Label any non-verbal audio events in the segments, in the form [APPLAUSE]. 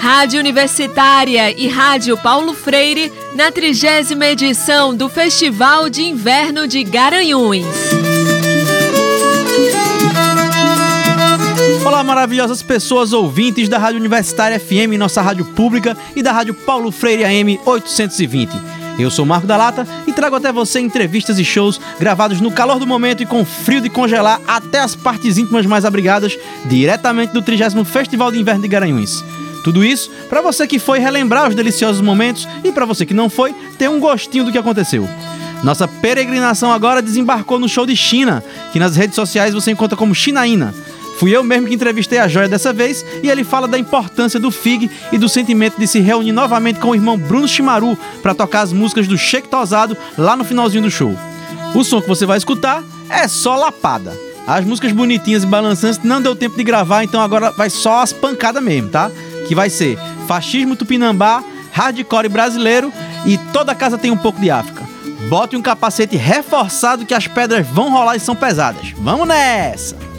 Rádio Universitária e Rádio Paulo Freire na trigésima edição do Festival de Inverno de Garanhuns. Olá, maravilhosas pessoas ouvintes da Rádio Universitária FM, nossa rádio pública, e da Rádio Paulo Freire AM 820. Eu sou Marco da Lata e trago até você entrevistas e shows gravados no calor do momento e com frio de congelar até as partes íntimas mais abrigadas, diretamente do 30 Festival de Inverno de Garanhuns. Tudo isso para você que foi relembrar os deliciosos momentos e para você que não foi, ter um gostinho do que aconteceu. Nossa peregrinação agora desembarcou no show de China, que nas redes sociais você encontra como Chinaína. Fui eu mesmo que entrevistei a joia dessa vez e ele fala da importância do FIG e do sentimento de se reunir novamente com o irmão Bruno Chimaru para tocar as músicas do Sheik Tosado lá no finalzinho do show. O som que você vai escutar é só lapada. As músicas bonitinhas e balançantes não deu tempo de gravar, então agora vai só as pancadas mesmo, tá? que vai ser Fascismo Tupinambá, Hardcore Brasileiro e Toda Casa Tem um Pouco de África. Bote um capacete reforçado que as pedras vão rolar e são pesadas. Vamos nessa!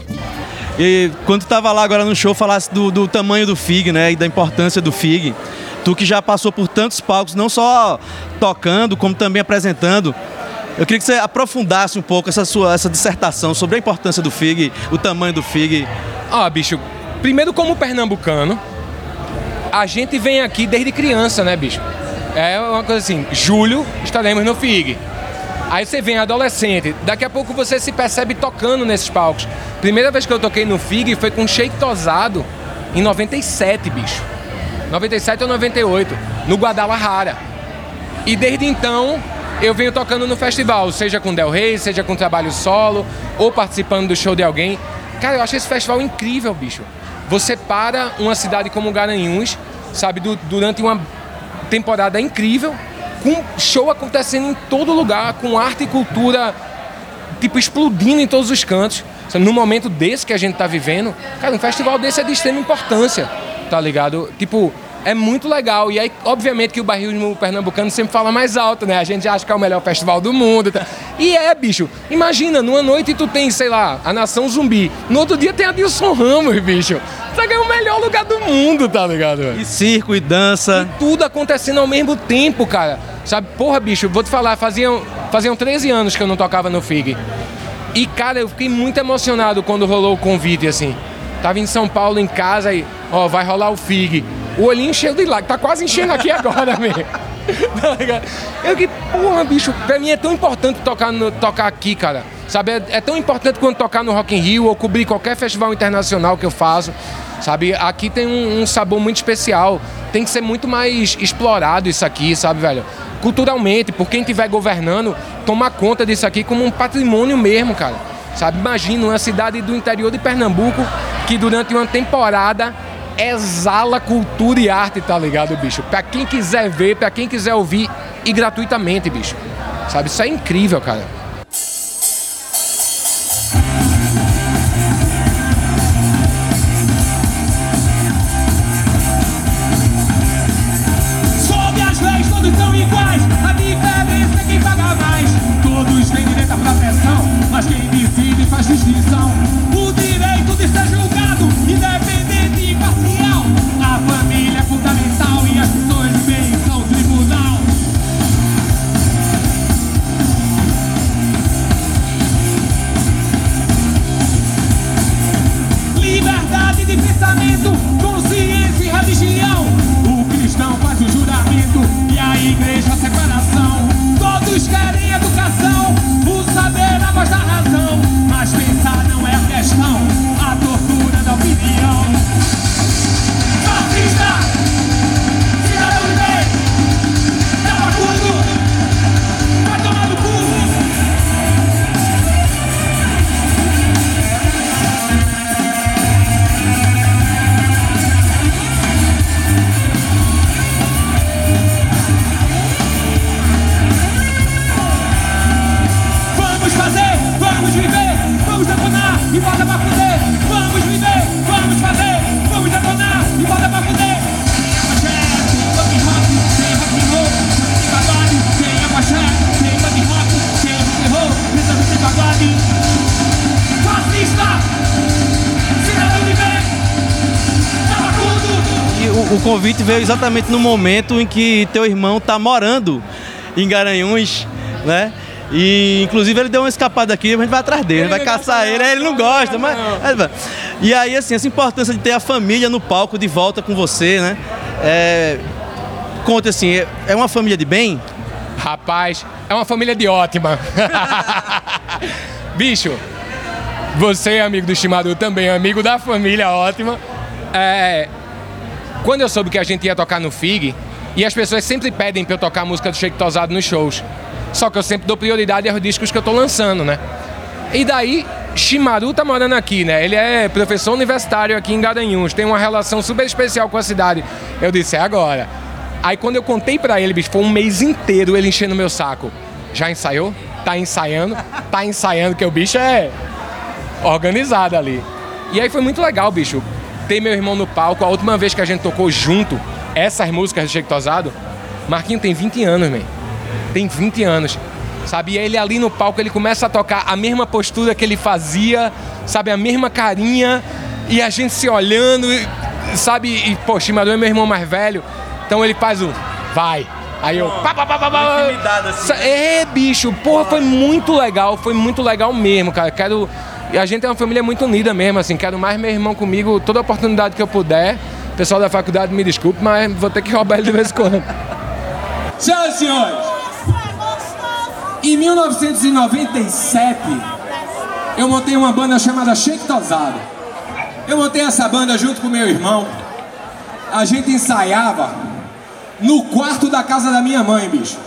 E quando tu tava lá agora no show, falasse do, do tamanho do FIG, né? E da importância do FIG. Tu que já passou por tantos palcos, não só tocando, como também apresentando. Eu queria que você aprofundasse um pouco essa sua essa dissertação sobre a importância do FIG, o tamanho do FIG. Ah, bicho, primeiro como pernambucano, a gente vem aqui desde criança, né, bicho? É uma coisa assim, julho estaremos no FIG. Aí você vem adolescente, daqui a pouco você se percebe tocando nesses palcos. Primeira vez que eu toquei no FIG foi com Sheik Tosado em 97, bicho. 97 ou 98, no Guadalajara. E desde então eu venho tocando no festival, seja com Del Rey, seja com trabalho solo, ou participando do show de alguém. Cara, eu acho esse festival incrível, bicho. Você para uma cidade como Garanhuns, sabe, durante uma temporada incrível, com show acontecendo em todo lugar, com arte e cultura, tipo, explodindo em todos os cantos. No momento desse que a gente tá vivendo, cara, um festival desse é de extrema importância, tá ligado? Tipo, é muito legal. E aí, obviamente, que o barril pernambucano sempre fala mais alto, né? A gente acha que é o melhor festival do mundo. Tá? E é, bicho. Imagina, numa noite tu tem, sei lá, a Nação Zumbi. No outro dia tem a Dilson Ramos, bicho. Isso aqui é o melhor lugar do mundo, tá ligado? E circo, e dança. E tudo acontecendo ao mesmo tempo, cara. Sabe, porra, bicho, vou te falar, faziam, faziam 13 anos que eu não tocava no FIG. E, cara, eu fiquei muito emocionado quando rolou o convite, assim. Tava em São Paulo em casa e, ó, vai rolar o FIG. O olhinho cheio de lágrimas, tá quase enchendo aqui agora, [LAUGHS] mesmo. tá? Eu que, porra, bicho, pra mim é tão importante tocar, no, tocar aqui, cara. Sabe, é, é, tão importante quando tocar no Rock in Rio ou cobrir qualquer festival internacional que eu faço. Sabe, aqui tem um, um sabor muito especial. Tem que ser muito mais explorado isso aqui, sabe, velho? Culturalmente, por quem estiver governando, tomar conta disso aqui como um patrimônio mesmo, cara. Sabe, imagina uma cidade do interior de Pernambuco que durante uma temporada exala cultura e arte, tá ligado, bicho? Pra quem quiser ver, pra quem quiser ouvir e gratuitamente, bicho. Sabe, isso é incrível, cara. Liberdade convite veio exatamente no momento em que teu irmão tá morando em Garanhuns, né? E inclusive ele deu uma escapada aqui, a gente vai atrás dele, Ele vai caçar ele, não, ele não gosta, mas. é, E aí, assim, essa importância de ter a família no palco de volta com você, né? É, Conta assim, é- é uma família de bem? Rapaz, é uma família de ótima. [LAUGHS] Bicho, você, amigo do Chimaru, também é amigo da família ótima. É, quando eu soube que a gente ia tocar no FIG, e as pessoas sempre pedem pra eu tocar a música do Shake Tosado nos shows. Só que eu sempre dou prioridade aos discos que eu tô lançando, né? E daí, Chimaru tá morando aqui, né? Ele é professor universitário aqui em Garanhuns, tem uma relação super especial com a cidade. Eu disse, é agora. Aí quando eu contei pra ele, bicho, foi um mês inteiro ele enchendo meu saco. Já ensaiou? Tá ensaiando? Tá ensaiando, que o bicho é organizado ali. E aí foi muito legal, bicho. Ter meu irmão no palco. A última vez que a gente tocou junto essas músicas do Chico Tosado, Marquinho tem 20 anos, man. Tem 20 anos. Sabe? E ele ali no palco, ele começa a tocar a mesma postura que ele fazia, sabe? A mesma carinha. E a gente se olhando, sabe? E, pô, Chimador é meu irmão mais velho. Então ele faz o vai. Aí eu. Pá, pá, pá, pá, pá. assim, Sa- É, bicho, porra, foi muito legal, foi muito legal mesmo, cara. Quero. E a gente é uma família muito unida mesmo, assim. Quero mais meu irmão comigo, toda oportunidade que eu puder. O pessoal da faculdade me desculpe, mas vou ter que roubar ele de vez em quando. Senhoras e senhores, em 1997, eu montei uma banda chamada Shake Tosado. Eu montei essa banda junto com meu irmão. A gente ensaiava no quarto da casa da minha mãe, bicho.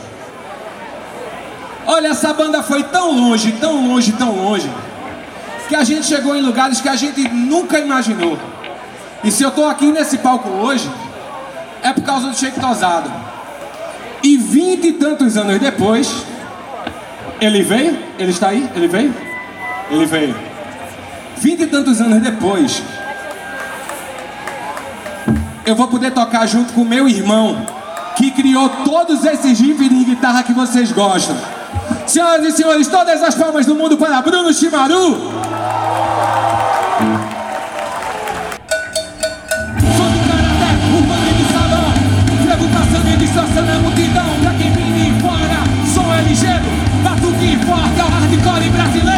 Olha, essa banda foi tão longe, tão longe, tão longe, que a gente chegou em lugares que a gente nunca imaginou. E se eu tô aqui nesse palco hoje, é por causa do Shake Tosado. E vinte e tantos anos depois, ele veio? Ele está aí? Ele veio? Ele veio. Vinte e tantos anos depois, eu vou poder tocar junto com meu irmão, que criou todos esses riffs de guitarra que vocês gostam. Senhoras e senhores, todas as palmas do mundo para Bruno Chimaru. Hardcore brasileiro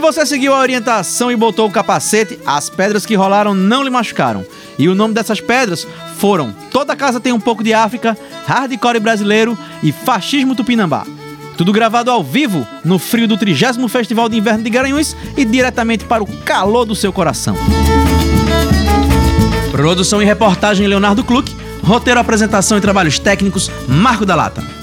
Se você seguiu a orientação e botou o capacete, as pedras que rolaram não lhe machucaram. E o nome dessas pedras foram Toda Casa Tem um Pouco de África, Hardcore Brasileiro e Fascismo Tupinambá. Tudo gravado ao vivo, no frio do 30 Festival de Inverno de Garanhuns e diretamente para o calor do seu coração. Produção e reportagem Leonardo Kluck, roteiro, apresentação e trabalhos técnicos Marco da Lata.